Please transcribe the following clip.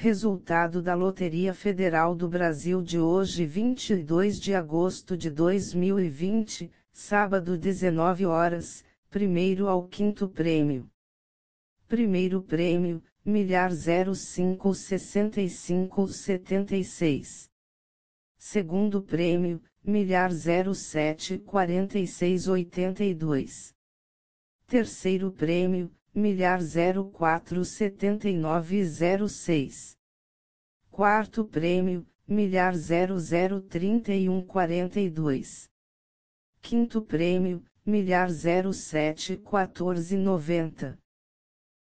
Resultado da Loteria Federal do Brasil de hoje 22 de agosto de 2020, sábado 19 horas, primeiro ao quinto prêmio. Primeiro prêmio, milhar 05 65 76. Segundo prêmio, milhar 07 46 82. Terceiro prêmio, milhar 04 79 06. Quarto prêmio, milhar 00 31 42. Quinto prêmio, milhar 07 14 90.